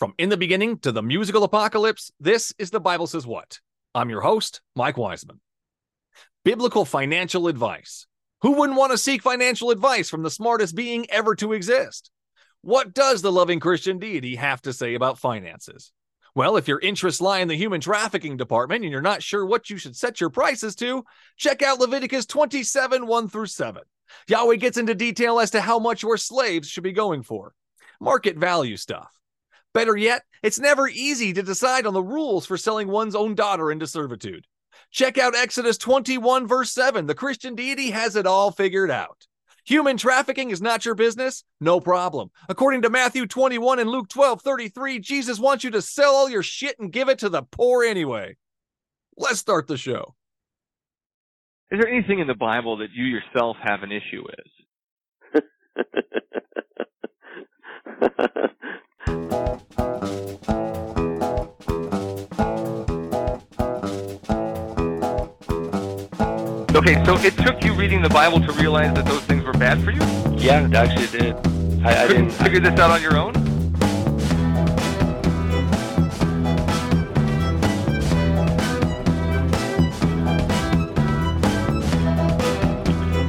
From In the Beginning to the Musical Apocalypse, this is The Bible Says What. I'm your host, Mike Wiseman. Biblical financial advice. Who wouldn't want to seek financial advice from the smartest being ever to exist? What does the loving Christian deity have to say about finances? Well, if your interests lie in the human trafficking department and you're not sure what you should set your prices to, check out Leviticus 27 1 through 7. Yahweh gets into detail as to how much your slaves should be going for. Market value stuff. Better yet, it's never easy to decide on the rules for selling one's own daughter into servitude. Check out Exodus 21, verse 7. The Christian deity has it all figured out. Human trafficking is not your business? No problem. According to Matthew 21 and Luke 12, 33, Jesus wants you to sell all your shit and give it to the poor anyway. Let's start the show. Is there anything in the Bible that you yourself have an issue with? Okay, so it took you reading the Bible to realize that those things were bad for you? Yeah, it actually did. I, I didn't figure this out on your own?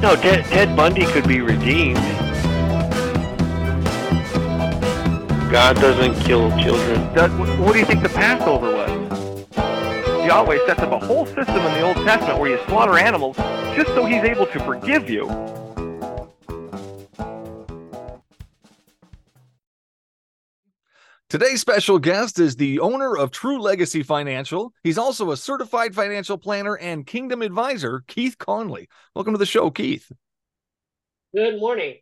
No, Ted, Ted Bundy could be redeemed. God doesn't kill children. Does, what, what do you think the Passover was? Yahweh sets up a whole system in the Old Testament where you slaughter animals just so he's able to forgive you. Today's special guest is the owner of True Legacy Financial. He's also a certified financial planner and kingdom advisor, Keith Conley. Welcome to the show, Keith. Good morning.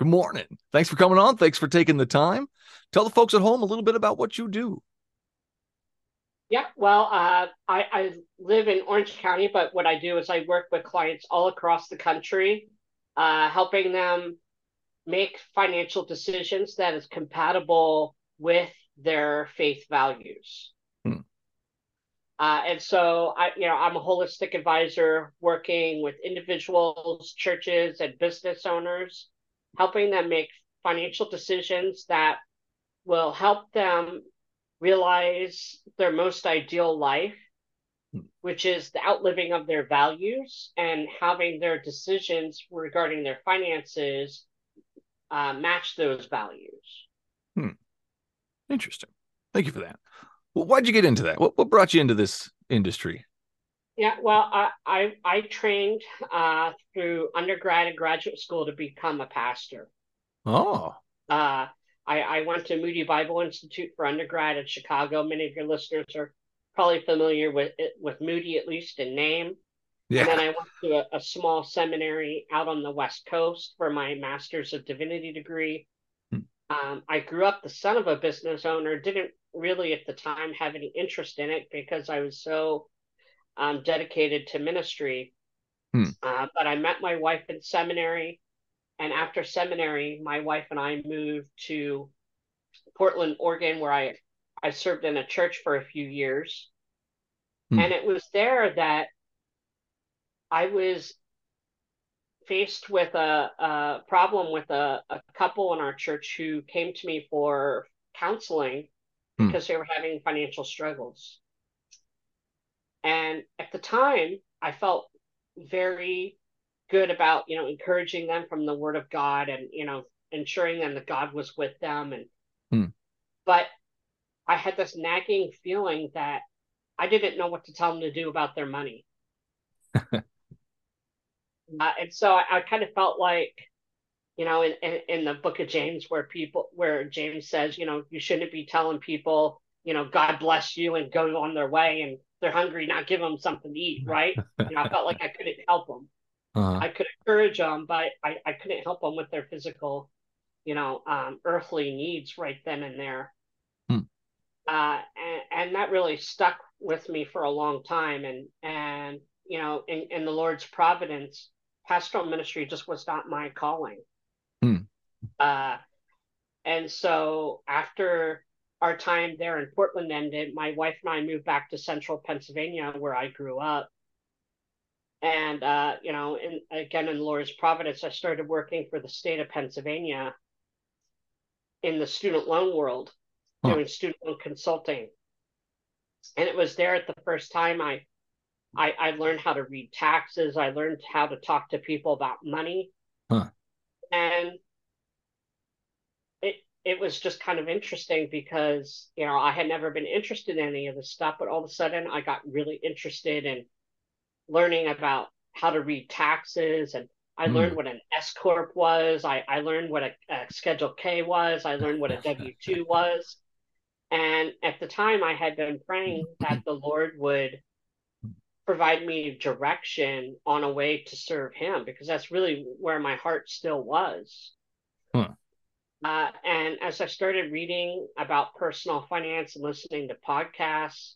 Good morning. Thanks for coming on. Thanks for taking the time. Tell the folks at home a little bit about what you do. Yeah, well, uh, I, I live in Orange County, but what I do is I work with clients all across the country, uh, helping them make financial decisions that is compatible with their faith values. Hmm. Uh, and so I, you know, I'm a holistic advisor working with individuals, churches, and business owners, helping them make financial decisions that will help them realize their most ideal life, Hmm. which is the outliving of their values and having their decisions regarding their finances uh, match those values. Hmm. Interesting. Thank you for that. Well, why'd you get into that? What, what brought you into this industry? Yeah, well, I I, I trained uh, through undergrad and graduate school to become a pastor. Oh, Uh, I, I went to Moody Bible Institute for undergrad in Chicago. Many of your listeners are probably familiar with it, with Moody, at least in name. yeah. And then I went to a, a small seminary out on the West Coast for my Master's of Divinity degree. Hmm. Um, I grew up the son of a business owner, didn't really at the time have any interest in it because I was so um, dedicated to ministry. Hmm. Uh, but I met my wife in seminary. And after seminary, my wife and I moved to Portland, Oregon, where I, I served in a church for a few years. Hmm. And it was there that I was faced with a, a problem with a, a couple in our church who came to me for counseling Hmm. because they were having financial struggles. And at the time, I felt very good about, you know, encouraging them from the word of God and, you know, ensuring them that God was with them. And, Hmm. but I had this nagging feeling that I didn't know what to tell them to do about their money. Uh, and so I, I kind of felt like, you know, in, in, in the book of James, where people, where James says, you know, you shouldn't be telling people, you know, God bless you and go on their way and they're hungry, not give them something to eat, right? You know, I felt like I couldn't help them. Uh-huh. I could encourage them, but I, I couldn't help them with their physical, you know, um, earthly needs right then and there. Hmm. Uh, and, and that really stuck with me for a long time. And, and, you know, in, in the Lord's providence, pastoral ministry just was not my calling. Hmm. Uh, and so after our time there in Portland ended, my wife and I moved back to central Pennsylvania where I grew up. And, uh, you know, in, again, in Lord's Providence, I started working for the state of Pennsylvania in the student loan world. Huh. doing student loan consulting. And it was there at the first time I, I I learned how to read taxes. I learned how to talk to people about money. Huh. And it was just kind of interesting because, you know, I had never been interested in any of this stuff, but all of a sudden I got really interested in learning about how to read taxes and I Hmm. learned what an S corp was. I, I learned what a, a Schedule K was. I learned what a W two was. And at the time, I had been praying that the Lord would provide me direction on a way to serve Him because that's really where my heart still was. Huh. Uh, and as I started reading about personal finance and listening to podcasts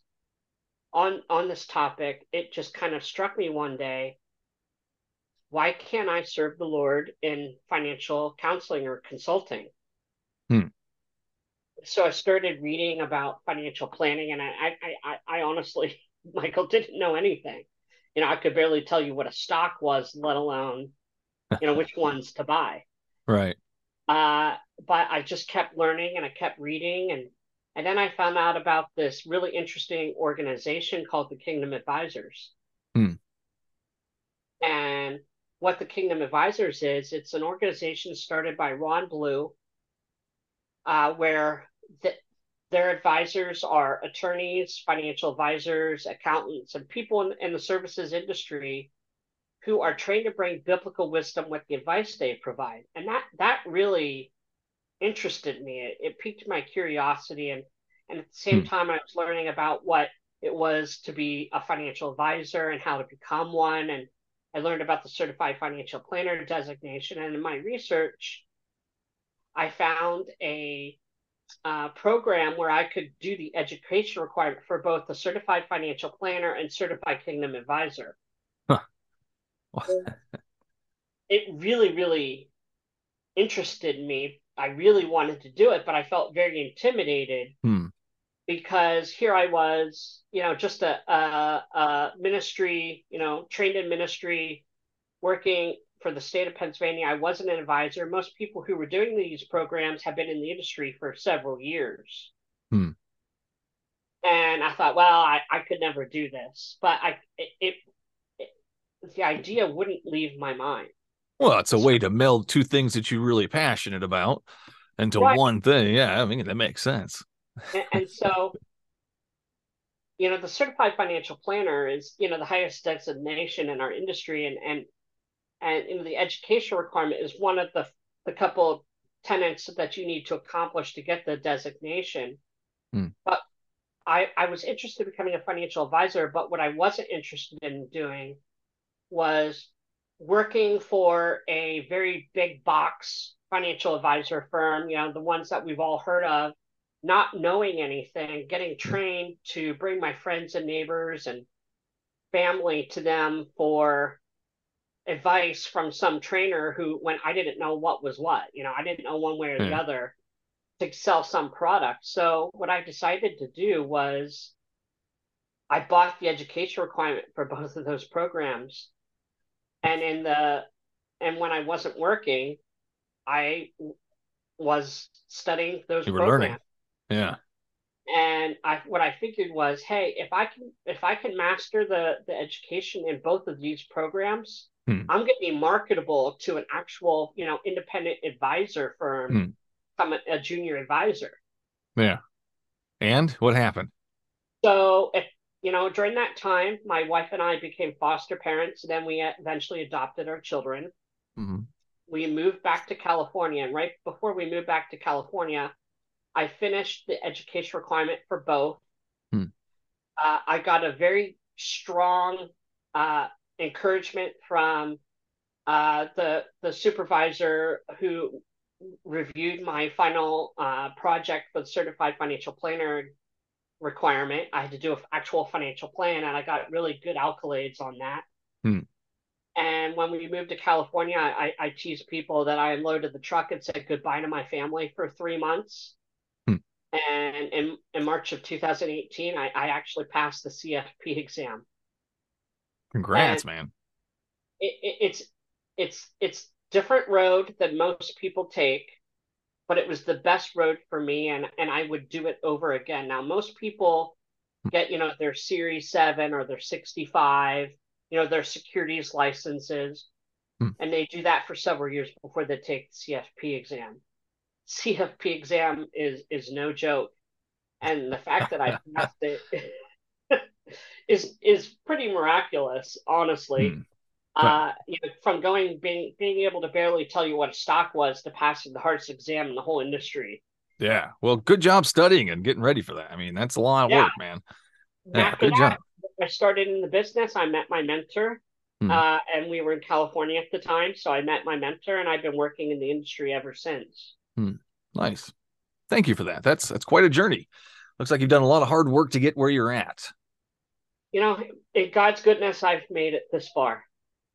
on on this topic, it just kind of struck me one day why can't I serve the Lord in financial counseling or consulting? Hmm. So I started reading about financial planning, and I, I, I, I honestly, Michael, didn't know anything. You know, I could barely tell you what a stock was, let alone, you know, which ones to buy. Right. Uh, but I just kept learning and I kept reading, and and then I found out about this really interesting organization called the Kingdom Advisors. Hmm. And what the Kingdom Advisors is, it's an organization started by Ron Blue, uh, where the, their advisors are attorneys, financial advisors, accountants, and people in, in the services industry who are trained to bring biblical wisdom with the advice they provide. And that that really interested me. It, it piqued my curiosity, and and at the same Hmm. time, I was learning about what it was to be a financial advisor and how to become one, and I learned about the certified financial planner designation. And in my research, I found a uh, program where I could do the education requirement for both the certified financial planner and certified kingdom advisor. It really, really interested me. I really wanted to do it, but I felt very intimidated Hmm. because here I was, you know, just a, a, a ministry, you know, trained in ministry, working for the state of Pennsylvania. I wasn't an advisor. Most people who were doing these programs have been in the industry for several years. Hmm. And I thought, well, I, I could never do this, but I it, it, it the idea wouldn't leave my mind. Well, it's a way to meld two things that you're really passionate about into Right. one thing. Yeah, I mean that makes sense. and, and so you know the certified financial planner is you know the highest designation in our industry and and and you know, the education requirement is one of the the couple of tenets that you need to accomplish to get the designation Hmm. but I, I was interested in becoming a financial advisor, but what I wasn't interested in doing was working for a very big box financial advisor firm, you know, the ones that we've all heard of, not knowing anything, getting trained to bring my friends and neighbors and family to them for advice from some trainer who when I didn't know what was what, you know, I didn't know one way or the Hmm. other to sell some product. So what I decided to do was I bought the education requirement for both of those programs. And in the and when I wasn't working, I was studying those You were programs. learning. Yeah. And I what I figured was, hey, if I can if I can master the the education in both of these programs, Hmm. I'm going to be marketable to an actual, you know, independent advisor firm, Hmm. become a, a junior advisor. Yeah. And what happened? So if you know, during that time, my wife and I became foster parents. Then we eventually adopted our children. Mhm. We moved back to California, and right before we moved back to California, I finished the education requirement for both. Hmm. Uh, I got a very strong uh, encouragement from uh, the the supervisor who reviewed my final uh, project for the certified financial planner requirement. I had to do an actual financial plan, and I got really good accolades on that. Hmm. And when we moved to California, I, I teased people that I unloaded the truck and said goodbye to my family for three months. Hmm. And in, in March of 2018, I, I actually passed the CFP exam. Congrats, man. It, it, it's it's it's different road than most people take, but it was the best road for me and and I would do it over again. Now most people get, you know, their series 7 or their 65, you know, their securities licenses Hmm. and they do that for several years before they take the CFP exam. CFP exam is is no joke. And the fact that I passed it is is pretty miraculous, honestly. Hmm. Uh, you know, from going being being able to barely tell you what a stock was to passing the hardest exam in the whole industry. Yeah. Well, good job studying and getting ready for that. I mean, that's a lot of Yeah. work, man. Yeah, After good that, job. I started in the business. I met my mentor, Hmm. uh, and we were in California at the time. So I met my mentor, and I've been working in the industry ever since. Hmm. Nice. Thank you for that. That's that's quite a journey. Looks like you've done a lot of hard work to get where you're at. You know, in God's goodness, I've made it this far.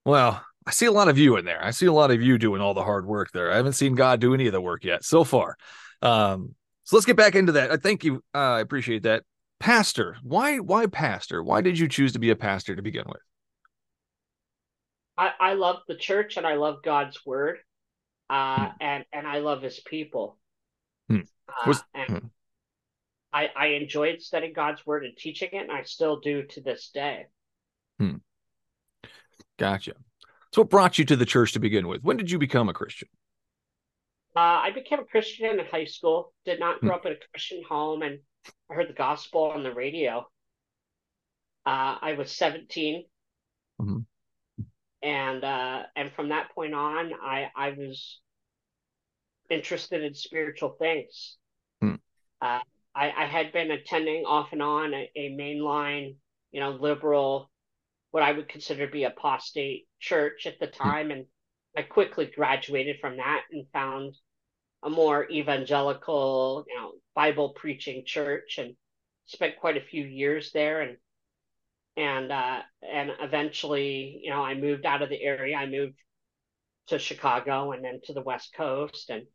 Well, I see a lot of you in there. I see a lot of you doing all the hard work there. I haven't seen God do any of the work yet so far. Um, so let's get back into that. I thank you. Uh, I appreciate that. Pastor, why why pastor? Why did you choose to be a pastor to begin with? I, I love the church and I love God's word, uh, Hmm. and and I love His people. Hmm. Uh, and hmm. I I enjoyed studying God's word and teaching it, and I still do to this day. Gotcha. So what brought you to the church to begin with? When did you become a Christian? Uh, I became a Christian in high school. Did not Hmm. grow up in a Christian home, and I heard the gospel on the radio. Uh, I was 17, Mhm. and uh, and from that point on, I I was interested in spiritual things. Hmm. Uh, I I had been attending off and on a, a mainline, you know, liberal, what I would consider to be apostate church at the time, and I quickly graduated from that and found a more evangelical, you know, Bible preaching church and spent quite a few years there and and uh and eventually, you know, I moved out of the area. I moved to Chicago and then to the West Coast and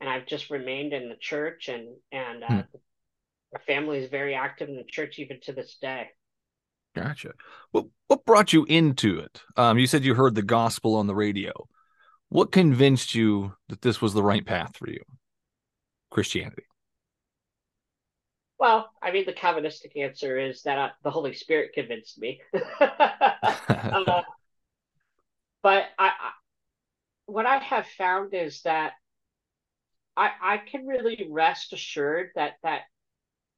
and I've just remained in the church and and uh our family is very active in the church even to this day. Gotcha. What what brought you into it? Um, you said you heard the gospel on the radio. What convinced you that this was the right path for you? Christianity. Well, I mean, the Calvinistic answer is that uh, the Holy Spirit convinced me. Uh, but I, I, what I have found is that I, I can really rest assured that that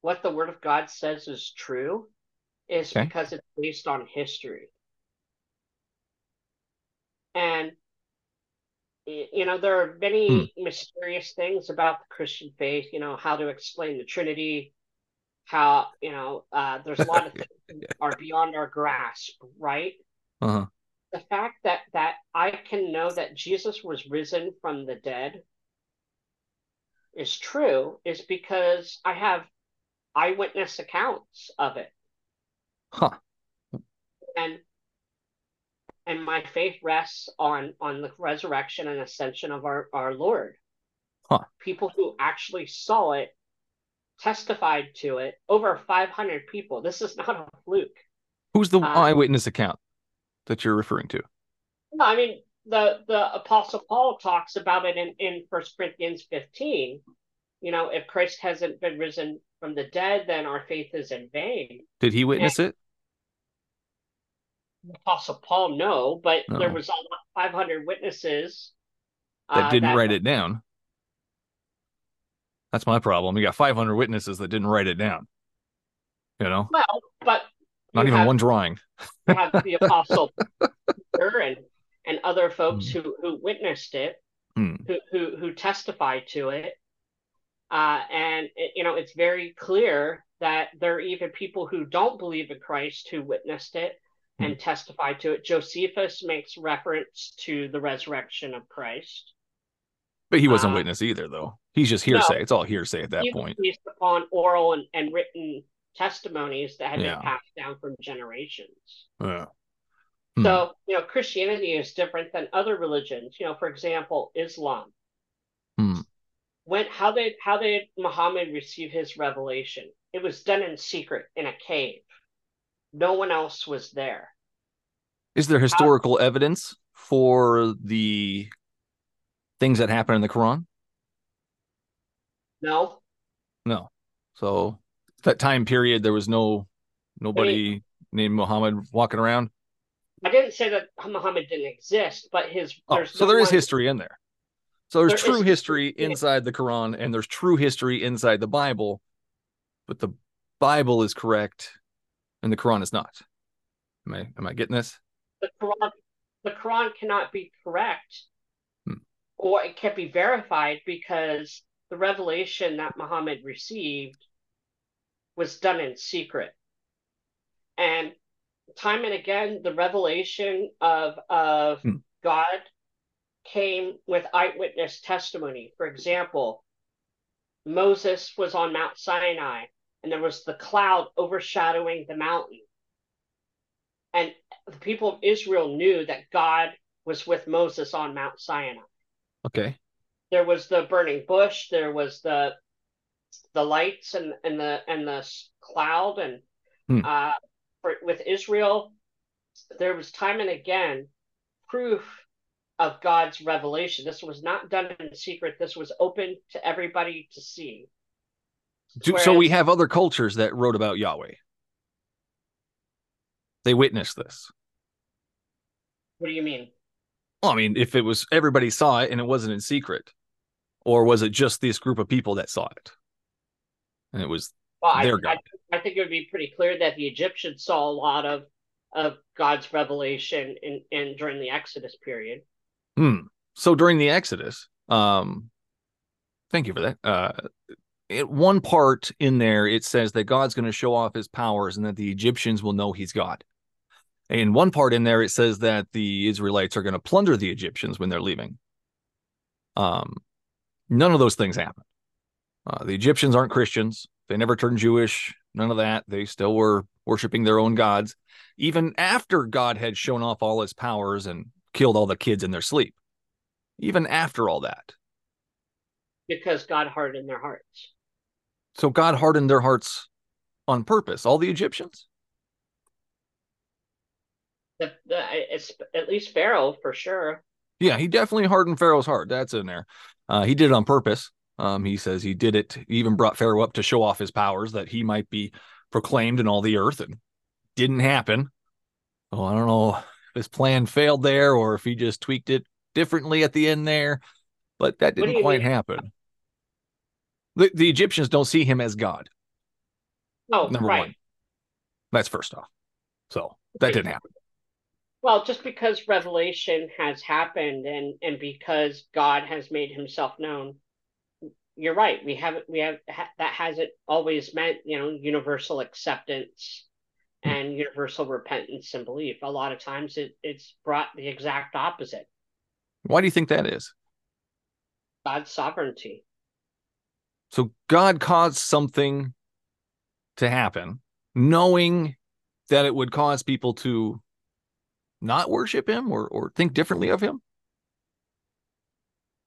what the Word of God says is true, is Okay. because it's based on history. And you know, there are many mysterious things about the Christian faith. You know, how to explain the Trinity, how you know, uh, there's a lot of things that are beyond our grasp, right? uh-huh. the fact that that I can know that Jesus was risen from the dead is true is because I have eyewitness accounts of it. Huh. And and my faith rests on on the resurrection and ascension of our, our Lord. Huh. People who actually saw it testified to it. Over 500 people. This is not a fluke. Who's the Uh, eyewitness account that you're referring to? No, I mean the the Apostle Paul talks about it in in First Corinthians fifteen. You know, if Christ hasn't been risen from the dead, then our faith is in vain. Did he witness it? Apostle Paul, no, but No. there was five hundred witnesses That uh, didn't write it down. That's my problem. You got 500 witnesses that didn't write it down. You know, Well, but not even have, one drawing. you have the Apostle Peter and and other folks who who witnessed it. Hmm. who who who testified to it. Uh, and it, you know, it's very clear that there are even people who don't believe in Christ who witnessed it and testify to it. Josephus makes reference to the resurrection of Christ. But he wasn't Uh, witness either, though. He's just hearsay. It's all hearsay at that point. based upon oral and, and written testimonies that had Yeah. been passed down from generations. Yeah. Hmm. So, you know, Christianity is different than other religions. You know, for example, Islam. Hmm. When how did how did Muhammad receive his revelation? It was done in secret in a cave. No one else was there. Is there historical evidence for the things that happen in the Quran? No, No. So that time period, there was no nobody named Muhammad walking around. I didn't say that Muhammad didn't exist, but his Oh, so no there is one- history in there. So there's There is true history history. inside the Quran, and there's true history inside the Bible, but the Bible is correct, and the Quran is not. Am I am I getting this? The Quran. The Quran cannot be correct, Hmm. or it can't be verified because the revelation that Muhammad received was done in secret, and time and again, the revelation of of Hmm. God came with eyewitness testimony. For example, Moses was on Mount Sinai, and there was the cloud overshadowing the mountain. And the people of Israel knew that God was with Moses on Mount Sinai. Okay. There was the burning bush, there was the the lights and, and the and the cloud and Hmm. uh, for, with Israel, there was time and again proof of God's revelation. This was not done in secret. This was open to everybody to see. Do, so we have other cultures that wrote about Yahweh. They witnessed this. What do you mean? Well, I mean, if it was everybody saw it and it wasn't in secret, or was it just this group of people that saw it? And it was Well, I, their I, God. I think it would be pretty clear that the Egyptians saw a lot of of God's revelation in, in during the Exodus period. Hmm. So during the Exodus, um, thank you for that. Uh, it, one part in there it says that God's going to show off His powers and that the Egyptians will know He's God. And one part in there it says that the Israelites are going to plunder the Egyptians when they're leaving. Um, none of those things happen. Uh, the Egyptians aren't Christians. They never turned Jewish. None of that. They still were worshiping their own gods, even after God had shown off all His powers and killed all the kids in their sleep. Even after all that. because God hardened their hearts. So God hardened their hearts on purpose, all the Egyptians. The, the, it's at least Pharaoh for sure. Yeah, he definitely hardened Pharaoh's heart. That's in there. Uh, he did it on purpose. Um, he says he did it. He even brought Pharaoh up to show off his powers that he might be proclaimed in all the earth, and didn't happen. Oh, I don't know if his plan failed there or if he just tweaked it differently at the end there, but that didn't quite mean? happen. The, the Egyptians don't see him as God. Oh, Number right. one. That's first off. So that didn't happen. Well, just because revelation has happened and and because God has made Himself known, you're right. We haven't. We have ha, that hasn't always meant you know universal acceptance Hmm. and universal repentance and belief. A lot of times it it's brought the exact opposite. Why do you think that is? God's sovereignty. So God caused something to happen, knowing that it would cause people to not worship him or, or think differently of him.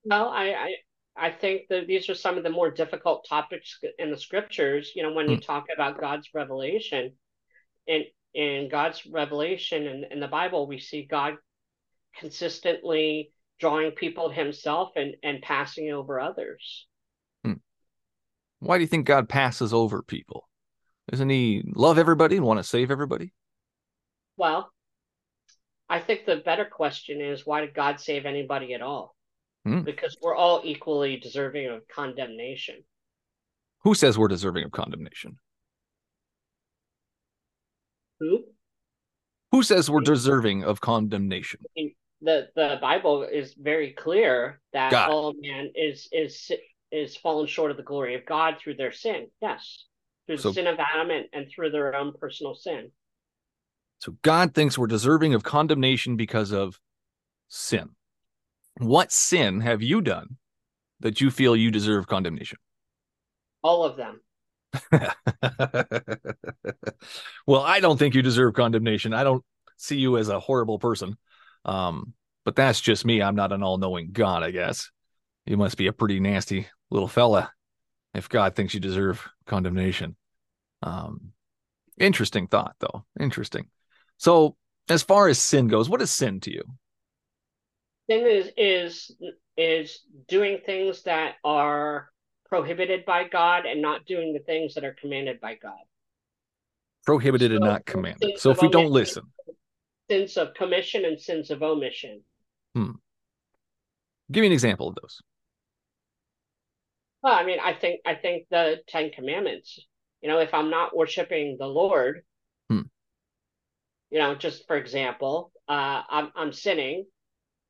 Well, I, I I think that these are some of the more difficult topics in the scriptures. You know, when you hmm. talk about God's revelation, in in God's revelation in, in the Bible, we see God consistently drawing people to Himself and and passing over others. Hmm. Why do you think God passes over people? Doesn't he love everybody and want to save everybody? Well, I think the better question is why did God save anybody at all? Hmm. Because we're all equally deserving of condemnation. Who says we're deserving of condemnation? Who? Who says we're deserving of condemnation? the the Bible is very clear that God. all man is is is fallen short of the glory of God through their sin. Yes, through So- the sin of Adam and, and through their own personal sin. So God thinks we're deserving of condemnation because of sin. What sin have you done that you feel you deserve condemnation? All of them. well, I don't think you deserve condemnation. I don't see you as a horrible person. Um, but that's just me. I'm not an all-knowing God, I guess. You must be a pretty nasty little fella if God thinks you deserve condemnation. Um, interesting thought, though. Interesting. So, as far as sin goes, what is sin to you? Sin is is is doing things that are prohibited by God and not doing the things that are commanded by God. Prohibited and not commanded. So if we don't listen, Sins of commission and sins of omission. give me an example of those. Well, I mean, I think I think the Ten Commandments. You know, if I'm not worshiping the Lord, Hmm. You know, just for example, uh, I'm I'm sinning,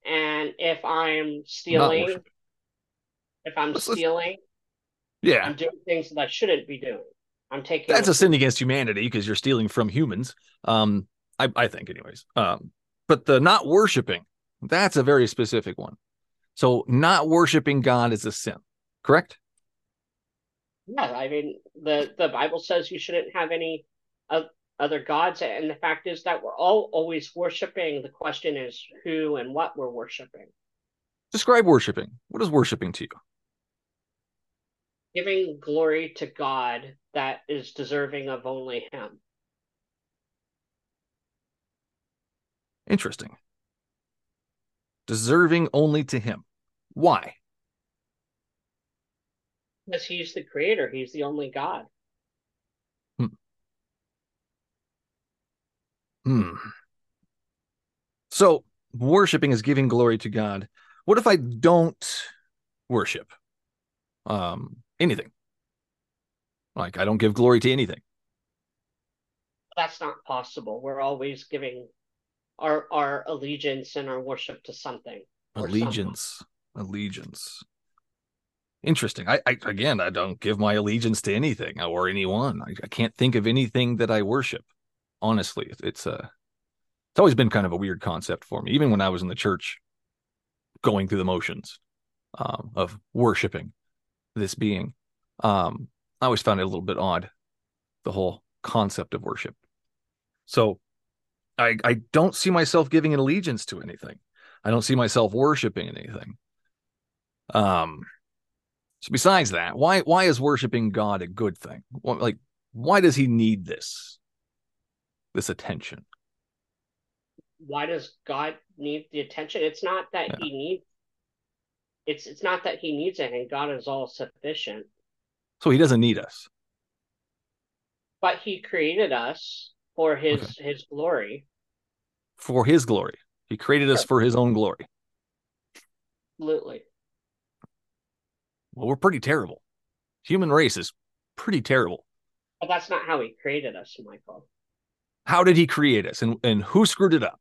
and if I'm stealing, if I'm Let's- let's- stealing, Yeah. I'm doing things that I shouldn't be doing. I'm taking That's a sin against humanity because you're stealing from humans. Um, I, I think, anyways. Um, but the not worshiping, that's a very specific one. So not worshiping God is a sin, correct? Yeah, I mean, the the Bible says you shouldn't have any o- other gods, and the fact is that we're all always worshiping. The question is who and what we're worshiping. Describe worshiping. What is worshiping to you? Giving glory to God that is deserving of only Him. Interesting. Deserving only to Him. Why? Because He's the creator, He's the only God. Hmm. So worshiping is giving glory to God. What if I don't worship um anything? Like I don't give glory to anything. That's not possible. We're always giving our our allegiance and our worship to something. or someone. Allegiance. Allegiance. Interesting. I, I again I don't give my allegiance to anything or anyone. I, I can't think of anything that I worship. Honestly, it's it's a it's always been kind of a weird concept for me, even when I was in the church, going through the motions um, of worshiping this being. Um, I always found it a little bit odd, the whole concept of worship. So, I I don't see myself giving an allegiance to anything. I don't see myself worshiping anything. Um. So besides that, why why is worshiping God a good thing? Like, why does He need this this attention? Why does God need the attention? It's not that Yeah. He needs. It's it's not that He needs it and God is all sufficient. So He doesn't need us. But He created us for His His glory. for his glory. He created us for his own glory. Absolutely. Well, we're pretty terrible. Human race is pretty terrible. But that's not how He created us, Michael. How did he create us and, and who screwed it up?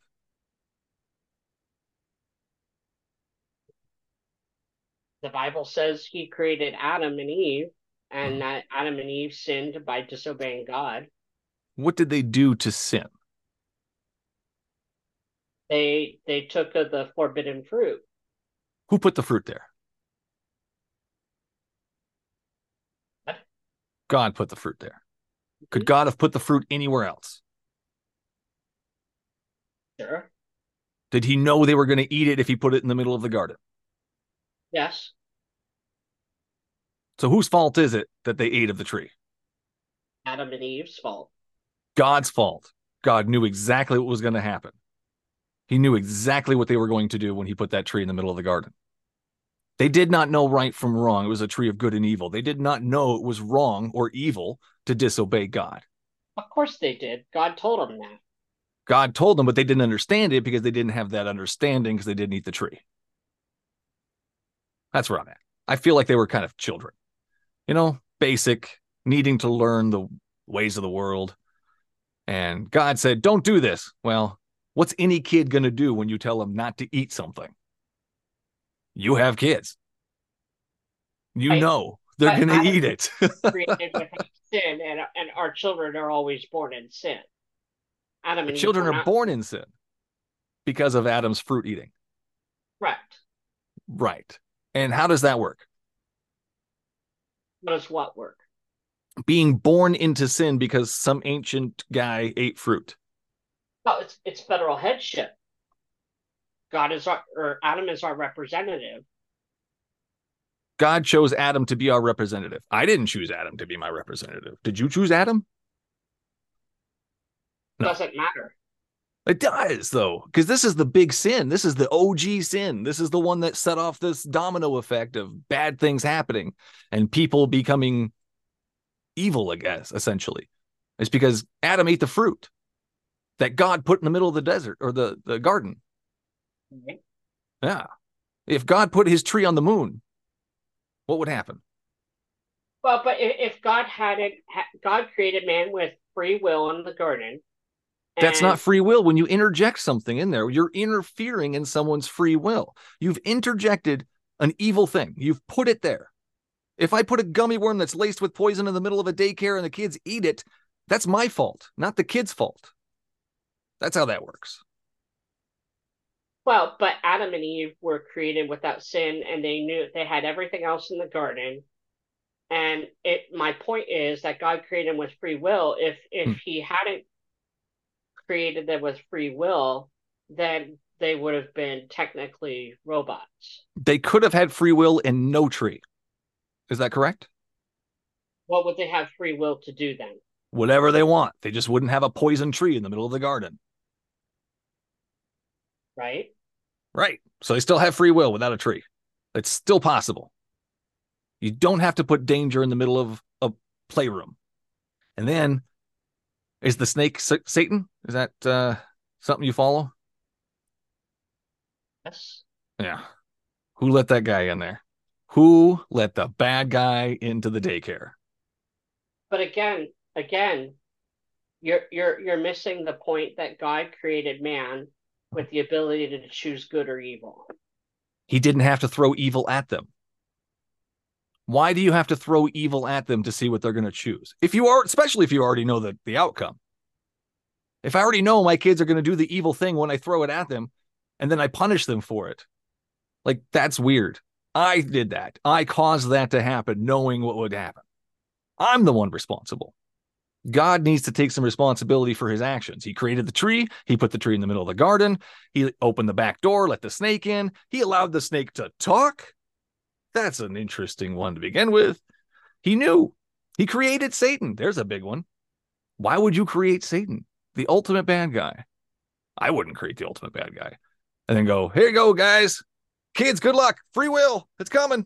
The Bible says He created Adam and Eve, and mm-hmm. that Adam and Eve sinned by disobeying God. What did they do to sin? They they took the forbidden fruit. Who put the fruit there? God put the fruit there. Could hmm? God have put the fruit anywhere else? Sure. Did he know they were going to eat it if he put it in the middle of the garden? Yes. So whose fault is it that they ate of the tree? Adam and Eve's fault. God's fault. God knew exactly what was going to happen. He knew exactly what they were going to do when he put that tree in the middle of the garden. They did not know right from wrong. It was a tree of good and evil. They did not know it was wrong or evil to disobey God. Of course they did. God told them that. God told them, but they didn't understand it because they didn't have that understanding because they didn't eat the tree. That's where I'm at. I feel like they were kind of children, you know, basic, needing to learn the ways of the world. And God said, don't do this. Well, what's any kid going to do when you tell them not to eat something? You have kids. You I- know they're going to eat it. Created without sin, and and our children are always born in sin. Adam and Children are not born in sin because of Adam's fruit eating. Right. Right. And how does that work? Does what work? Being born into sin because some ancient guy ate fruit. No, it's it's federal headship. God is our or Adam is our representative. God chose Adam to be our representative. I didn't choose Adam to be my representative. Did you choose Adam? No. Doesn't matter. It does, though, because this is the big sin. This is the OG sin. This is the one that set off this domino effect of bad things happening and people becoming evil, I guess, essentially. It's because Adam ate the fruit that God put in the middle of the desert or the, the garden. Okay. Yeah. If God put his tree on the moon, what would happen? Well, but if, God had it, ha- God created man with free will in the garden. That's and- not free will. When you interject something in there, you're interfering in someone's free will. You've interjected an evil thing, you've put it there. If I put a gummy worm that's laced with poison in the middle of a daycare and the kids eat it, that's my fault, not the kid's fault. That's how that works. Well, but Adam and Eve were created without sin, and they knew they had everything else in the garden. And it, my point is that God created them with free will. If if Hmm. He hadn't created them with free will, then they would have been technically robots. They could have had free will and no tree. Is that correct? What would they have free will to do then? Whatever they want. They just wouldn't have a poison tree in the middle of the garden. Right? Right. So they still have free will without a tree. It's still possible. You don't have to put danger in the middle of a playroom. And then is the snake Sa- Satan? Is that uh, something you follow? Yes. Yeah. Who let that guy in there? Who let the bad guy into the daycare? But again, again, you're you're you're missing the point that God created man with the ability to choose good or evil. He didn't have to throw evil at them. Why do you have to throw evil at them to see what they're going to choose? If you are, especially if you already know the, the outcome. If I already know my kids are going to do the evil thing when I throw it at them and then I punish them for it, like that's weird. I did that. I caused that to happen knowing what would happen. I'm the one responsible. God needs to take some responsibility for his actions. He created the tree. He put the tree in the middle of the garden. He opened the back door, let the snake in. He allowed the snake to talk. That's an interesting one to begin with. He knew. He created Satan. There's a big one. Why would you create Satan, the ultimate bad guy? I wouldn't create the ultimate bad guy and then go, here you go, guys. Kids, good luck. Free will. It's coming.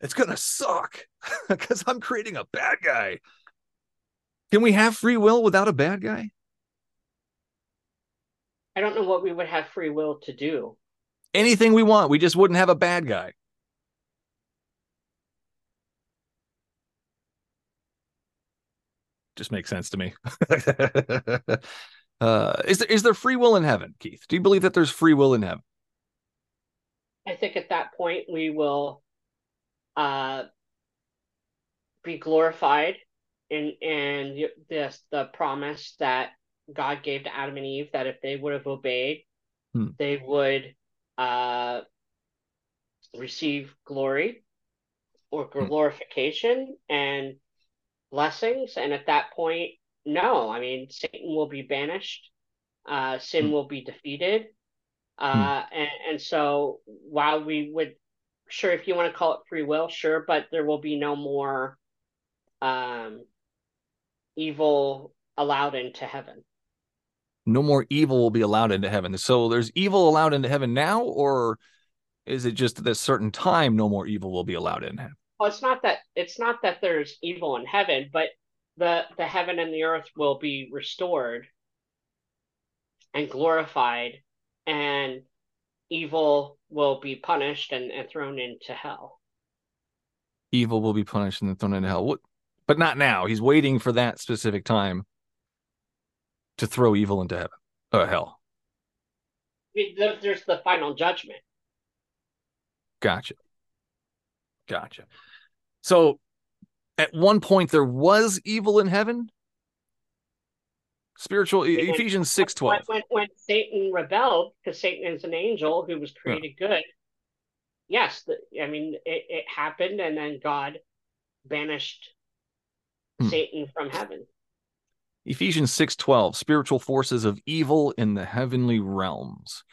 It's going to suck because I'm creating a bad guy. Can we have free will without a bad guy? I don't know what we would have free will to do. Anything we want. We just wouldn't have a bad guy. Just makes sense to me. uh, is there is there free will in heaven, Keith? Do you believe that there's free will in heaven? I think at that point we will uh, be glorified in in this the promise that God gave to Adam and Eve that if they would have obeyed, Hmm. they would uh, receive glory or Hmm. glorification and blessings. And at that point, no, I mean Satan will be banished, uh, sin Hmm. will be defeated. Uh, and, and so while we would, sure, if you want to call it free will, sure, but there will be no more um, evil allowed into heaven. No more evil will be allowed into heaven. So there's evil allowed into heaven now, or is it just at this certain time no more evil will be allowed in heaven? Well, it's not that it's not that there's evil in heaven, but the the heaven and the earth will be restored and glorified, and evil will be punished and, and thrown into hell. Evil will be punished and thrown into hell. What? But not now. He's waiting for that specific time to throw evil into heaven, uh, hell. I mean, there- There's the final judgment. Gotcha. Gotcha. So at one point there was evil in heaven. Spiritual Ephesians six When, twelve. when, when Satan rebelled, because Satan is an angel who was created good, yes, the, I mean, it, it happened, and then God banished Hmm. Satan from heaven. Ephesians six twelve. Spiritual forces of evil in the heavenly realms.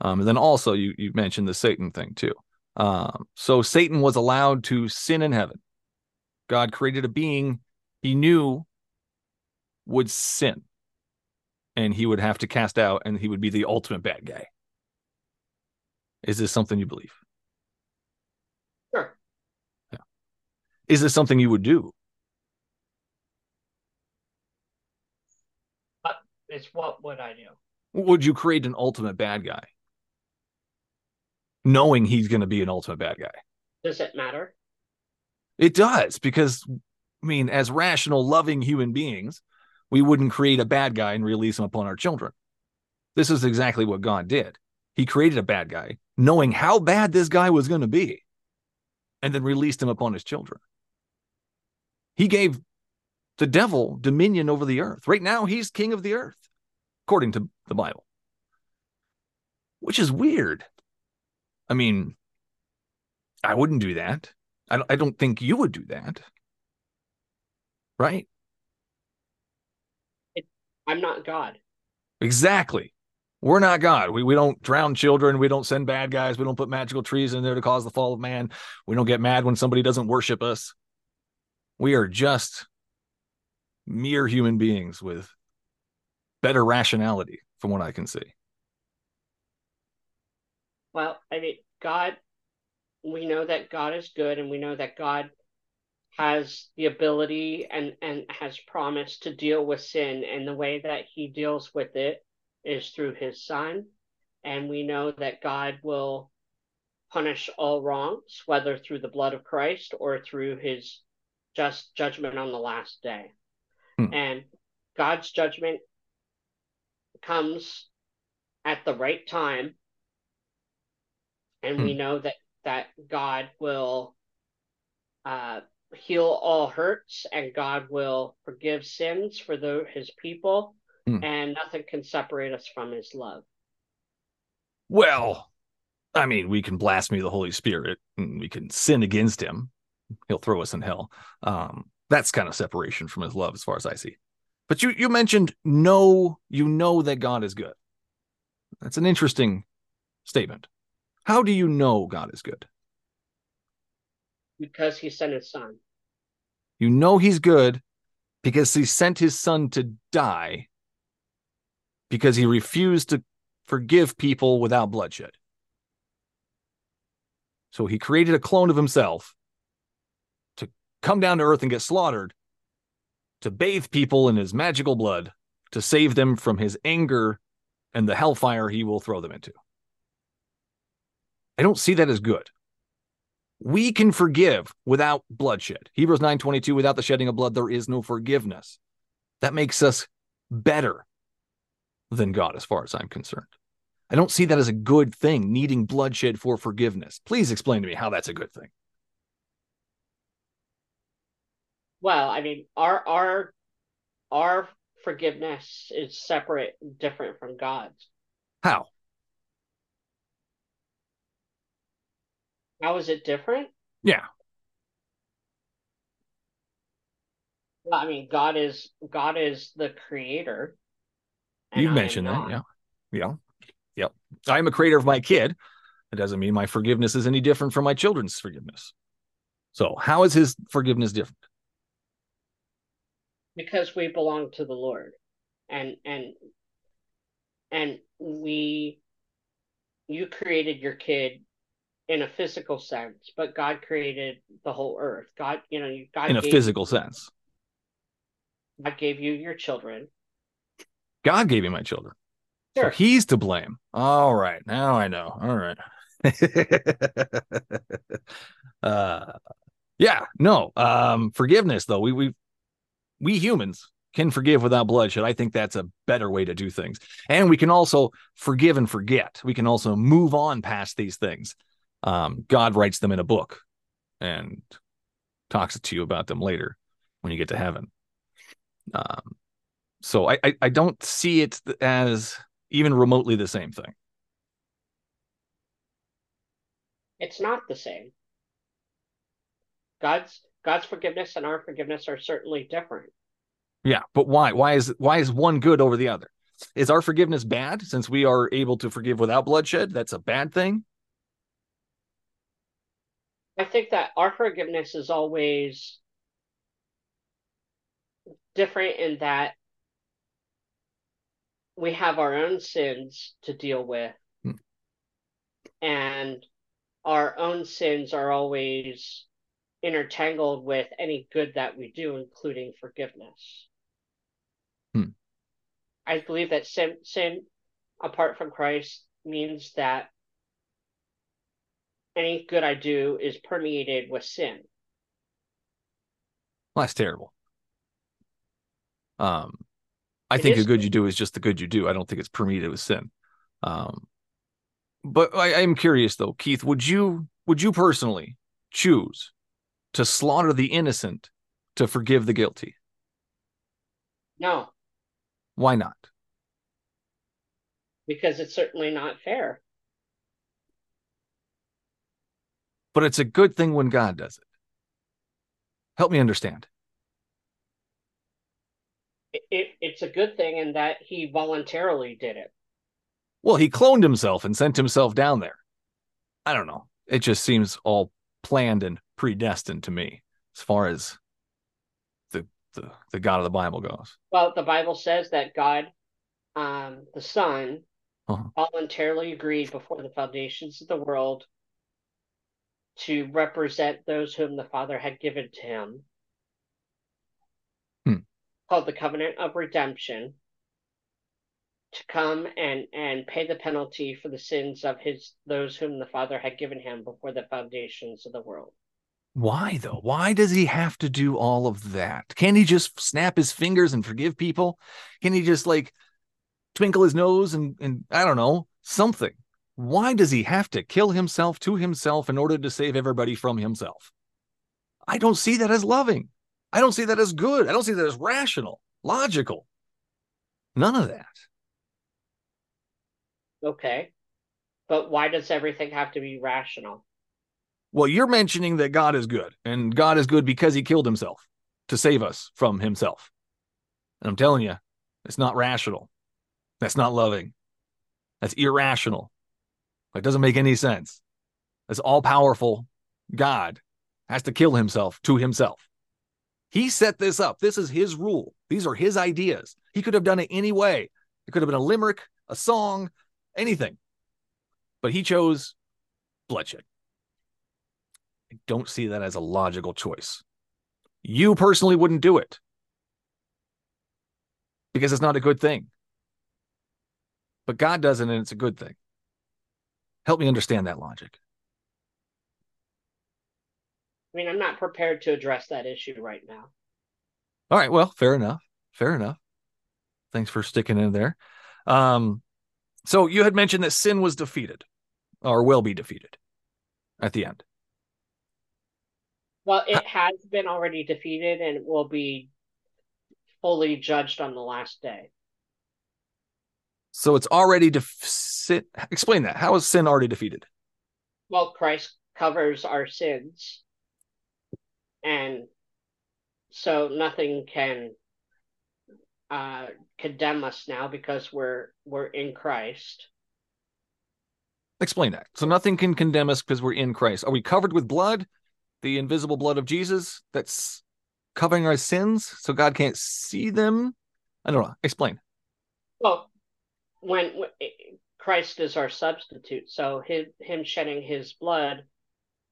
Um, and then also you you mentioned the Satan thing too. Um, so Satan was allowed to sin in heaven. God created a being he knew would sin. and he would have to cast out and he would be the ultimate bad guy. Is this something you believe? Sure. Yeah. Is this something you would do? But it's what would I do? Would you create an ultimate bad guy? Knowing he's going to be an ultimate bad guy. Does it matter? It does because I mean, as rational, loving human beings, we wouldn't create a bad guy and release him upon our children. This is exactly what God did. He created a bad guy, knowing how bad this guy was going to be, and then released him upon his children. He gave the devil dominion over the earth. Right now, he's king of the earth, according to the Bible, which is weird. I mean, I wouldn't do that. I don't, I don't think you would do that. Right? I'm not God. Exactly. We're not God. We, we don't drown children. We don't send bad guys. We don't put magical trees in there to cause the fall of man. We don't get mad when somebody doesn't worship us. We are just mere human beings with better rationality, from what I can see. Well, I mean, God, we know that God is good and we know that God has the ability and, and has promised to deal with sin. And the way that he deals with it is through his son. And we know that God will punish all wrongs, whether through the blood of Christ or through his just judgment on the last day. Hmm. And God's judgment comes at the right time. And hmm. we know that, that God will uh, heal all hurts and God will forgive sins for the, his people, mm. and nothing can separate us from his love. Well, I mean, we can blaspheme the Holy Spirit and we can sin against him. He'll throw us in hell. Um, that's kind of separation from his love, as far as I see. But you you mentioned know you know that God is good. That's an interesting statement. How do you know God is good? Because he sent his son. You know he's good because he sent his son to die because he refused to forgive people without bloodshed. So he created a clone of himself to come down to earth and get slaughtered, to bathe people in his magical blood, to save them from his anger and the hellfire he will throw them into. I don't see that as good we can forgive without bloodshed. Hebrews 9:22 without the shedding of blood there is no forgiveness. That makes us better than God as far as I'm concerned. I don't see that as a good thing needing bloodshed for forgiveness. Please explain to me how that's a good thing. Well, I mean, our our our forgiveness is separate, different from God's. How? How is it different? Yeah. Well, I mean, God is God is the creator. You mentioned that, yeah, yeah, yep. I am a creator of my kid. It doesn't mean my forgiveness is any different from my children's forgiveness. So, how is his forgiveness different? Because we belong to the Lord, and and and we, you created your kid in a physical sense, but God created the whole earth. God, you know, God in a physical you, sense. God gave you your children. God gave you my children. Sure. So he's to blame. All right. Now I know. All right. uh yeah, no. Um forgiveness though. We we we humans can forgive without bloodshed. I think that's a better way to do things. And we can also forgive and forget. We can also move on past these things um, God writes them in a book and talks to you about them later when you get to heaven. Um, so I, I, I don't see it as even remotely the same thing. It's not the same. God's God's forgiveness and our forgiveness are certainly different. Yeah, but why? Why is why is one good over the other? Is our forgiveness bad since we are able to forgive without bloodshed? That's a bad thing. I think that our forgiveness is always different in that we have our own sins to deal with. Hmm. And our own sins are always intertangled with any good that we do, including forgiveness. Hmm. I believe that sin, sin apart from Christ means that any good I do is permeated with sin. Well, that's terrible. Um, I It think is- the good you do is just the good you do. I don't think it's permeated with sin. Um, but I, I'm curious though, Keith, would you would you personally choose to slaughter the innocent to forgive the guilty? No, Why not? because it's certainly not fair. But it's a good thing when God does it. Help me understand. It, it, it's a good thing in that he voluntarily did it. Well, he cloned himself and sent himself down there. I don't know. It just seems all planned and predestined to me as far as the the, the God of the Bible goes. Well, the Bible says that God, um, the Son, Uh-huh. voluntarily agreed before the foundations of the world to represent those whom the Father had given to him, Hmm. called the Covenant of Redemption, to come and and pay the penalty for the sins of his those whom the Father had given him before the foundations of the world. Why though? Why does he have to do all of that? Can't he just snap his fingers and forgive people? Can he just like twinkle his nose and and I don't know, something? Why does he have to kill himself to himself in order to save everybody from himself? I don't see that as loving. I don't see that as good. I don't see that as rational, logical. None of that. Okay. But why does everything have to be rational? Well, you're mentioning that God is good, and God is good because he killed himself to save us from himself. And I'm telling you, it's not rational. That's not loving. That's irrational. It doesn't make any sense. This all powerful God has to kill himself to himself. He set this up. This is his rule. These are his ideas. He could have done it any way. It could have been a limerick, a song, anything. But he chose bloodshed. I don't see that as a logical choice. You personally wouldn't do it because it's not a good thing. But God does it and it's a good thing. Help me understand that logic. I mean, I'm not prepared to address that issue right now. All right, well, fair enough. Fair enough. Thanks for sticking in there. Um, so you had mentioned that sin was defeated or will be defeated at the end. Well, it has been already defeated and will be fully judged on the last day. So it's already def- sin. Explain that. How is sin already defeated? Well, Christ covers our sins, and so nothing can uh, condemn us now because we're we're in Christ. Explain that. So nothing can condemn us because we're in Christ. Are we covered with blood, the invisible blood of Jesus that's covering our sins so God can't see them? I don't know. Explain. Well, when, when eh, Christ is our substitute, so his, him shedding his blood,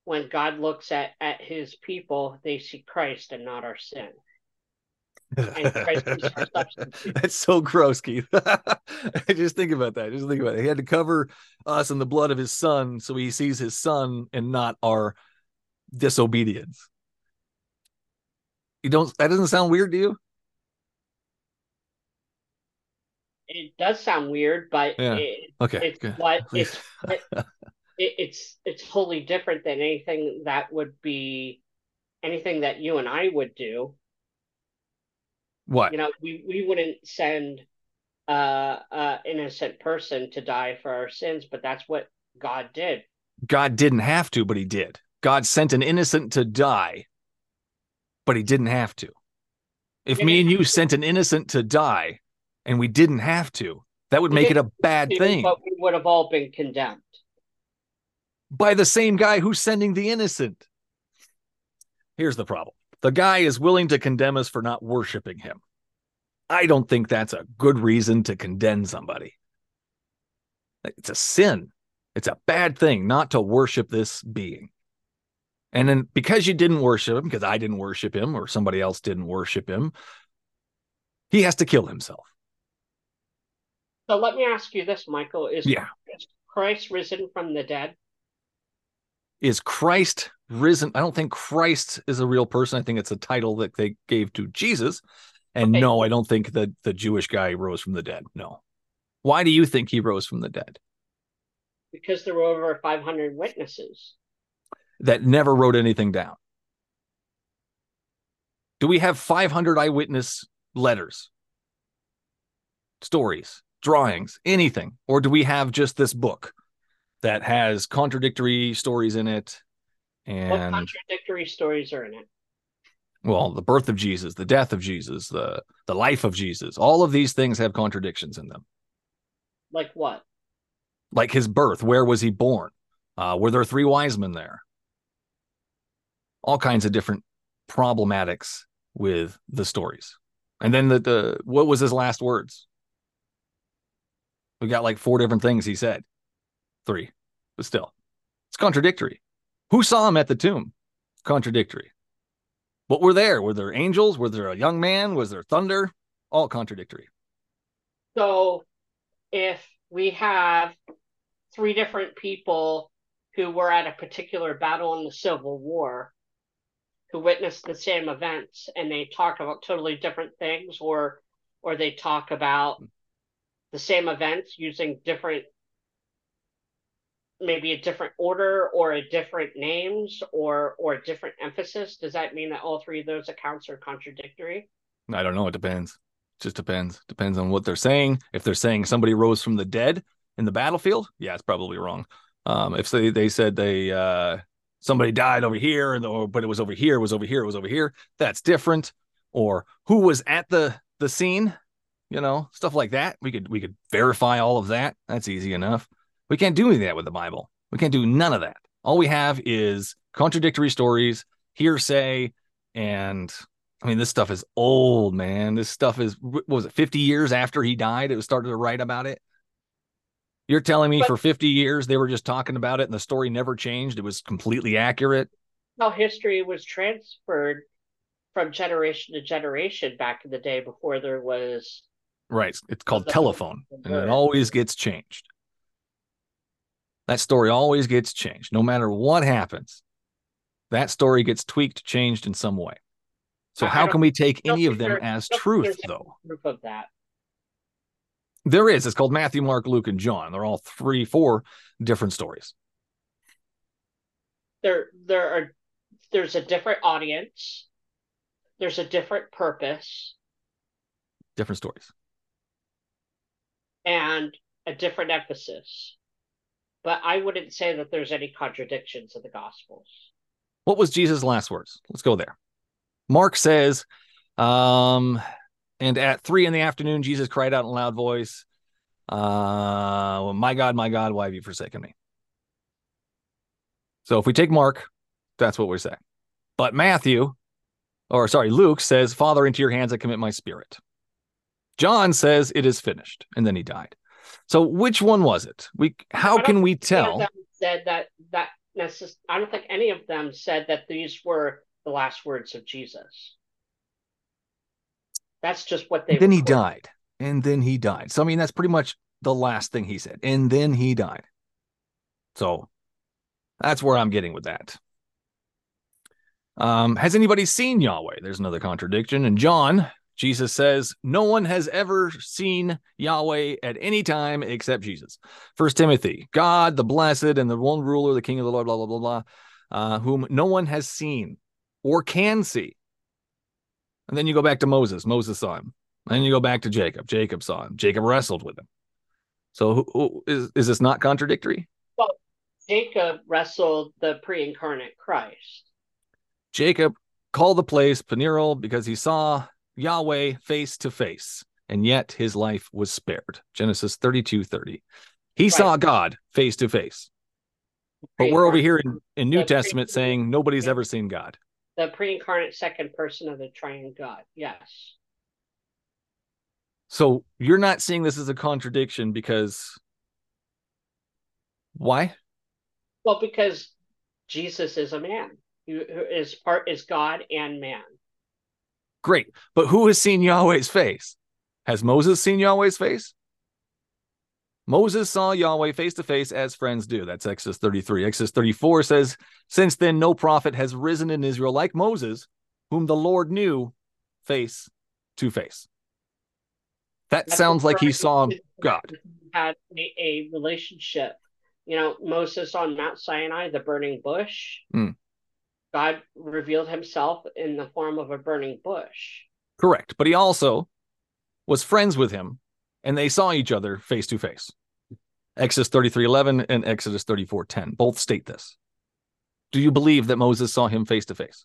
when God looks at at his people, they see Christ and not our sin. And Christ is our substitute. That's so gross, Keith. just think about that. Just think about it. He had to cover us in the blood of his son so he sees his son and not our disobedience. You don't that doesn't sound weird to you? It does sound weird, but Yeah. it, Okay. it's good. what it's it, it's it's wholly different than anything that would be anything that you and I would do. what? You know, we we wouldn't send uh uh innocent person to die for our sins, but that's what God did. God didn't have to, but he did. God sent an innocent to die, but he didn't have to. If me and you sent an innocent to die and we didn't have to, that would make it a bad thing But we would have all been condemned. by the same guy who's sending the innocent. Here's the problem the guy is willing to condemn us for not worshiping him. I don't think that's a good reason to condemn somebody. It's a sin. It's a bad thing not to worship this being. And then because you didn't worship him, because I didn't worship him or somebody else didn't worship him, he has to kill himself. So let me ask you this, Michael: Is Yeah. is Christ risen from the dead? Is Christ risen? I don't think Christ is a real person. I think it's a title that they gave to Jesus. And Okay. no, I don't think that the Jewish guy rose from the dead. No. Why do you think he rose from the dead? Because there were over 500 witnesses. that never wrote anything down? Do we have 500 eyewitness letters, stories, drawings, anything? Or do we have just this book that has contradictory stories in it? What And contradictory stories are in it? well, the birth of Jesus, the death of Jesus, the the life of Jesus, all of these things have contradictions in them. Like what? Like his birth, where was he born? Uh, were there three wise men there? All kinds of different problematics with the stories. And then the, the what was his last words? We got like four different things he said. Three, but still, it's contradictory. Who saw him at the tomb? Contradictory. What were there? Were there angels? Were there a young man? Was there thunder? All contradictory. So if we have three different people who were at a particular battle in the Civil War who witnessed the same events and they talk about totally different things or or they talk about the same events using different maybe a different order or a different names or or a different emphasis does that mean that all three of those accounts are contradictory I don't know. It depends. Just depends. Depends on what they're saying. If they're saying somebody rose from the dead in the battlefield, yeah, it's probably wrong. Um, if they they said they uh, somebody died over here, and or, but it was over here, it was over here, it was over here, that's different. Or who was at the the scene, you know, stuff like that. We could we could verify all of that. That's easy enough. We can't do any of that with the Bible. We can't do none of that. All we have is contradictory stories, hearsay, and I mean, this stuff is old, man. This stuff is what was it 50 years after he died? It was started to write about it. You're telling me But- for 50 years they were just talking about it and the story never changed. It was completely accurate. how history was transferred from generation to generation back in the day before there was Right. It's called telephone and it always gets changed. That story always gets changed. No matter what happens, that story gets tweaked, changed in some way. So how can we take any of them as truth though? proof of that There is. It's called Matthew, Mark, Luke, and John. They're all three, four different stories. there there are there's a different audience there's a different purpose Different stories. And a different emphasis but i wouldn't say that there's any contradictions in the gospels What was Jesus' last words? Let's go there. Mark says, um, and at three in the afternoon, Jesus cried out in a loud voice, uh, My God, my God, why have you forsaken me? So if we take Mark, that's what we're saying. But Matthew, or sorry, Luke says, Father, into your hands I commit my spirit. John says it is finished, and then he died. So which one was it? We how can we tell? said that that necess- i don't think any of them said that these were the last words of jesus. That's just what they then he died. And then he died. So i mean that's pretty much the last thing he said. And then he died. So that's where i'm getting with that. Um has anybody seen yahweh? There's another contradiction. And john jesus says no one has ever seen yahweh at any time except jesus first timothy god the blessed and the one ruler the king of the lord blah blah blah blah uh, whom no one has seen or can see and then you go back to moses moses saw him and then you go back to Jacob. Jacob saw him. Jacob wrestled with him. So who, who, is is this not contradictory? Well, Jacob wrestled the pre-incarnate christ Jacob called the place Peniel because he saw Yahweh face to face, and yet his life was spared. Genesis 32 30. He saw God face to face. But we're over here in, in New Testament saying nobody's ever seen God. the pre-incarnate second person of the triune God. Yes. So you're not seeing this as a contradiction because why? Well, because Jesus is a man who is part is God and man. Great. But who has seen Yahweh's face? Has Moses seen Yahweh's face? Moses saw Yahweh face to face as friends do. That's Exodus 33. Exodus 34 says, Since then, no prophet has risen in Israel like Moses, whom the Lord knew face to face. That That's sounds like he saw God. Had a, a relationship. You know, Moses on Mount Sinai, the burning bush. Hmm. God revealed himself in the form of a burning bush. Correct. But he also was friends with him and they saw each other face to face. Exodus 33:11 and Exodus 34:10 both state this. Do you believe that Moses saw him face to face?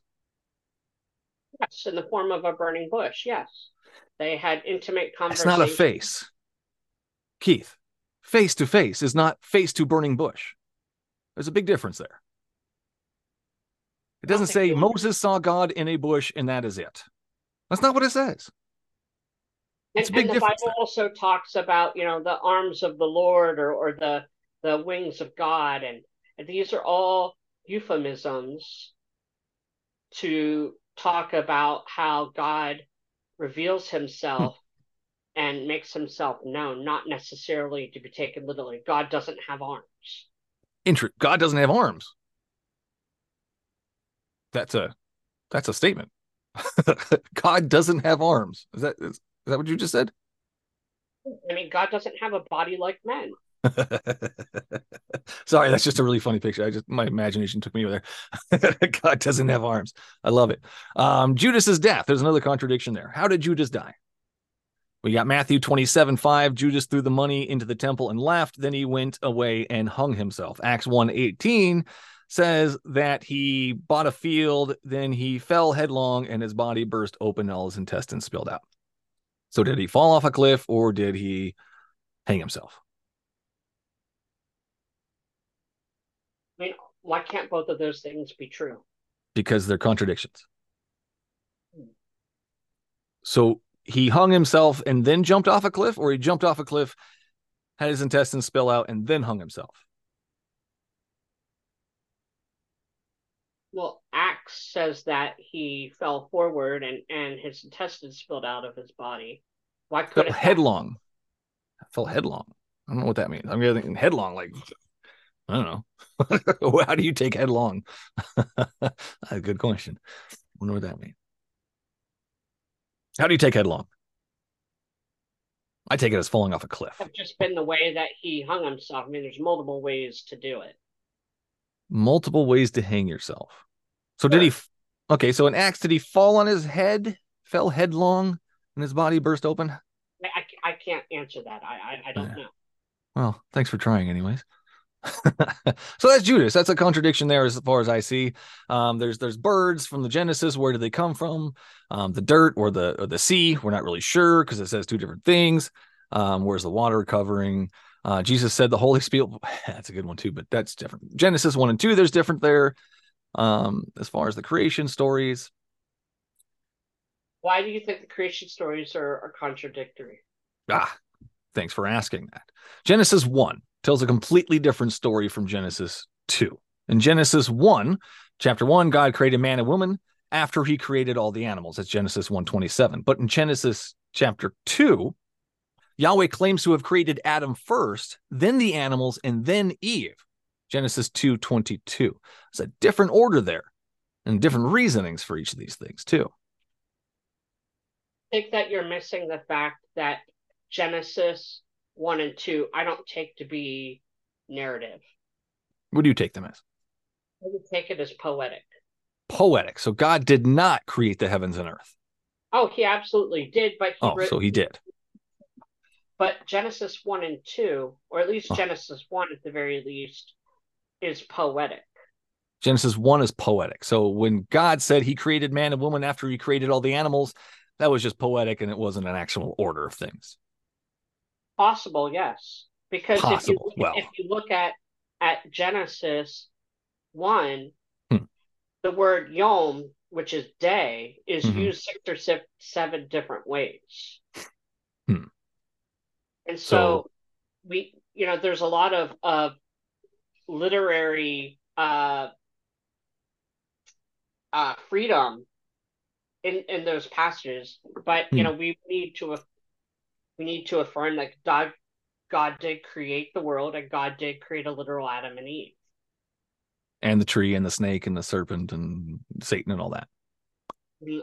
Yes, in the form of a burning bush. Yes. They had intimate conversations. It's not a face. Keith, face to face is not face to burning bush. There's a big difference there. It doesn't say Moses saw God in a bush and that is it. That's not what it says. And, It's a big and the difference Bible also talks about, you know, the arms of the Lord or, or the the wings of God, and, and these are all euphemisms to talk about how God reveals himself Hmm. and makes himself known, not necessarily to be taken literally. God doesn't have arms. Inter- God doesn't have arms. That's a that's a statement. God doesn't have arms. Is that is, is that what you just said? I mean, God doesn't have a body like men. Sorry, that's just a really funny picture. I just my imagination took me there. God doesn't have arms. I love it. Um, Judas's death. There's another contradiction there. How did Judas die? We got Matthew 27, 5. Judas threw the money into the temple and left. Then he went away and hung himself. Acts 1 18 says that he bought a field, then he fell headlong and his body burst open, all his intestines spilled out. So did he fall off a cliff or did he hang himself? I mean, why can't both of those things be true? because they're contradictions. Hmm. So he hung himself and then jumped off a cliff, or he jumped off a cliff, had his intestines spill out, and then hung himself. Well, Acts says that he fell forward and, and his intestines spilled out of his body. Why Fell couldn't that- headlong. Fell headlong. I don't know what that means. I'm thinking headlong, like I don't know. How do you take headlong? good question. I wonder what that means. How do you take headlong? I take it as falling off a cliff. have just been the way that he hung himself. I mean, there's multiple ways to do it. multiple ways to hang yourself. So did he? Okay, so in Acts, did he fall on his head, fell headlong, and his body burst open? I, I, I can't answer that. I, I, I don't Yeah. know. Well, thanks for trying, anyways. so that's Judas. That's a contradiction there, as far as I see. Um, there's there's birds from the Genesis. Where do they come from? Um, the dirt or the or the sea? We're not really sure because it says two different things. Um, where's the water covering? Uh, Jesus said the Holy Spirit. That's a good one too, but that's different. Genesis one and two. There's different there. Um, as far as the creation stories, Why do you think the creation stories are, are contradictory? Ah, thanks for asking that. Genesis 1 tells a completely different story from Genesis 2. In Genesis 1, chapter 1, God created man and woman after he created all the animals. That's Genesis 127. But in Genesis chapter 2, Yahweh claims to have created Adam first, then the animals, and then Eve. Genesis 2:22. It's a different order there and different reasonings for each of these things too. I think that you're missing the fact that Genesis 1 and 2, I don't take to be narrative. What do you take them as? I would take it as poetic. Poetic. So God did not create the heavens and earth. Oh, he absolutely did, but he Oh, wrote- so he did. But Genesis 1 and 2, or at least Oh. Genesis 1 at the very least, is poetic. Genesis 1 is poetic. So when God said he created man and woman after he created all the animals, that was just poetic and it wasn't an actual order of things. Possible, yes. Because Possible, if you well. if you look at at Genesis 1, Hmm. the word yom, which is day, is Mhm. used six or se- seven different ways. Hmm. And so, So- we, you know, there's a lot of of literary uh, uh, freedom in in those passages, but you Hmm. know, we need to we need to affirm that God God did create the world and God did create a literal Adam and Eve. And the tree and the snake and the serpent and Satan and all that.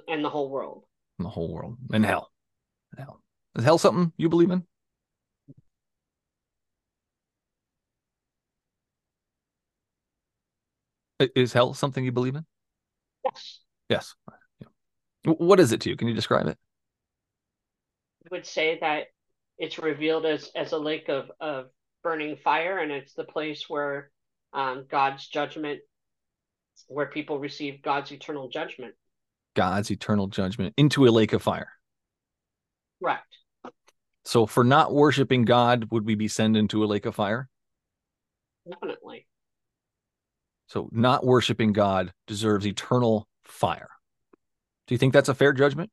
and the whole world. And the whole world. And hell. Hell. Is hell something you believe in? Is hell something you believe in? Yes. Yes. Yeah. What is it to you? Can you describe it? I would say that it's revealed as as a lake of of burning fire, and it's the place where um, God's judgment, where people receive God's eternal judgment. God's eternal judgment into a lake of fire. Correct. So for not worshiping God, would we be sent into a lake of fire? Definitely. So not worshiping God deserves eternal fire. Do you think that's a fair judgment?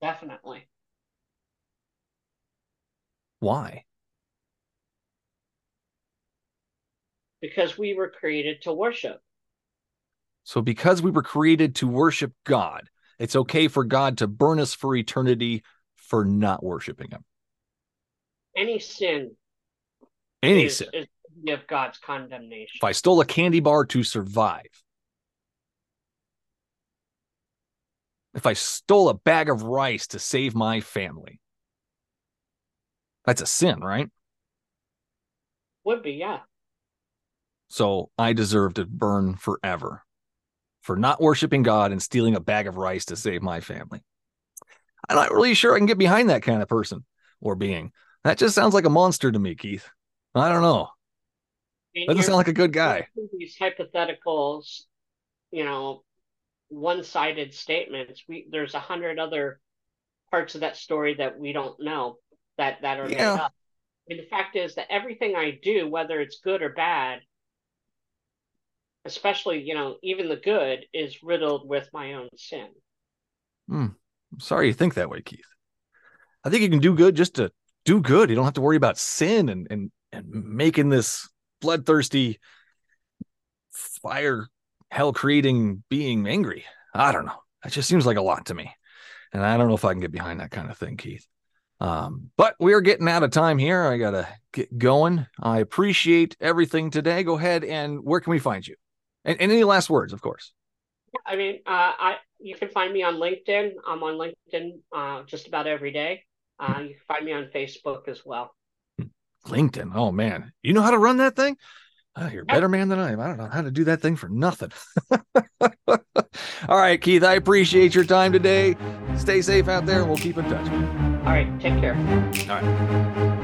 Definitely. Why? Because we were created to worship. So because we were created to worship God, it's okay for God to burn us for eternity for not worshiping him. Any sin Any is, sin. is worthy of God's condemnation. If I stole a candy bar to survive, if I stole a bag of rice to save my family, that's a sin, right? Would be, yeah. So I deserve to burn forever for not worshiping God and stealing a bag of rice to save my family. I'm not really sure I can get behind that kind of person or being. That just sounds like a monster to me, Keith. I don't know. Mean, Doesn't sound like a good guy. these hypotheticals, you know, one-sided statements. We there's a hundred other parts of that story that we don't know that that are made Yeah. up. I mean, the fact is that everything I do, whether it's good or bad, especially you know even the good, is riddled with my own sin. Hmm. I'm sorry you think that way, Keith. I think you can do good just to do good. You don't have to worry about sin and and and making this bloodthirsty fire hell creating being angry. I don't know. That just seems like a lot to me. And I don't know if I can get behind that kind of thing, Keith. Um, but we're getting out of time here. I gotta get going. I appreciate everything today. Go ahead and where can we find you? And, and any last words, of course. I mean, uh, I you can find me on LinkedIn. I'm on LinkedIn uh, just about every day. Uh, you can find me on Facebook as well. LinkedIn. Oh man, you know how to run that thing? Oh, you're a better man than I am. I don't know how to do that thing for nothing. All right, Keith, I appreciate your time today. Stay safe out there and we'll keep in touch. All right, take care. All right.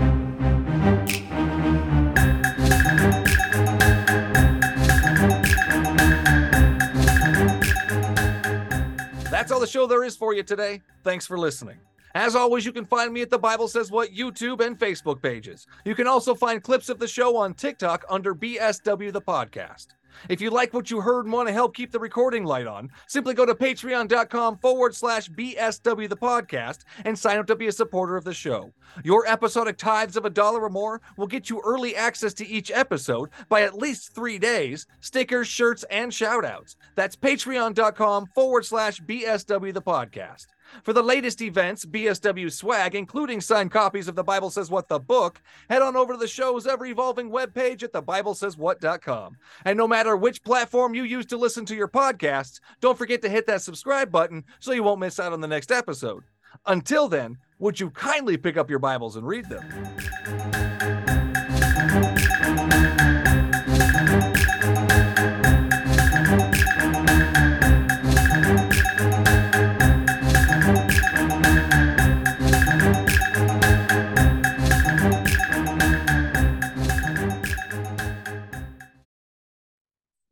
That's all the show there is for you today. Thanks for listening. As always, you can find me at the Bible Says What YouTube and Facebook pages. You can also find clips of the show on TikTok under BSW the Podcast. If you like what you heard and want to help keep the recording light on, simply go to patreon.com forward slash BSW the podcast and sign up to be a supporter of the show. Your episodic tithes of a dollar or more will get you early access to each episode by at least three days, stickers, shirts, and shout outs. That's patreon.com forward slash BSW the podcast. For the latest events, BSW swag, including signed copies of The Bible Says What the book, head on over to the show's ever evolving webpage at thebiblesayswhat.com. And no matter which platform you use to listen to your podcasts, don't forget to hit that subscribe button so you won't miss out on the next episode. Until then, would you kindly pick up your Bibles and read them?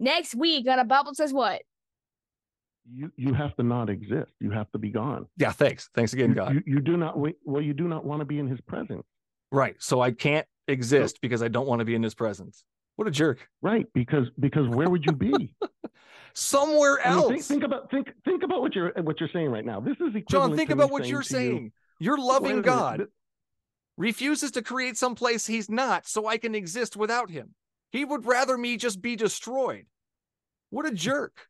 Next week on a Bible says what? you you have to not exist. You have to be gone. Yeah, thanks. Thanks again, You, God. you, you do not wait. Well, you do not want to be in His presence, Right. So I can't exist because I don't want to be in his presence. What a jerk. right? Because because where would you be? Somewhere I mean, else. think, think about think think about what you're what you're saying right now. This is John, think about what you're to you, saying. You're loving God. th- refuses to create some place he's not so I can exist without him. He would rather me just be destroyed. What a jerk.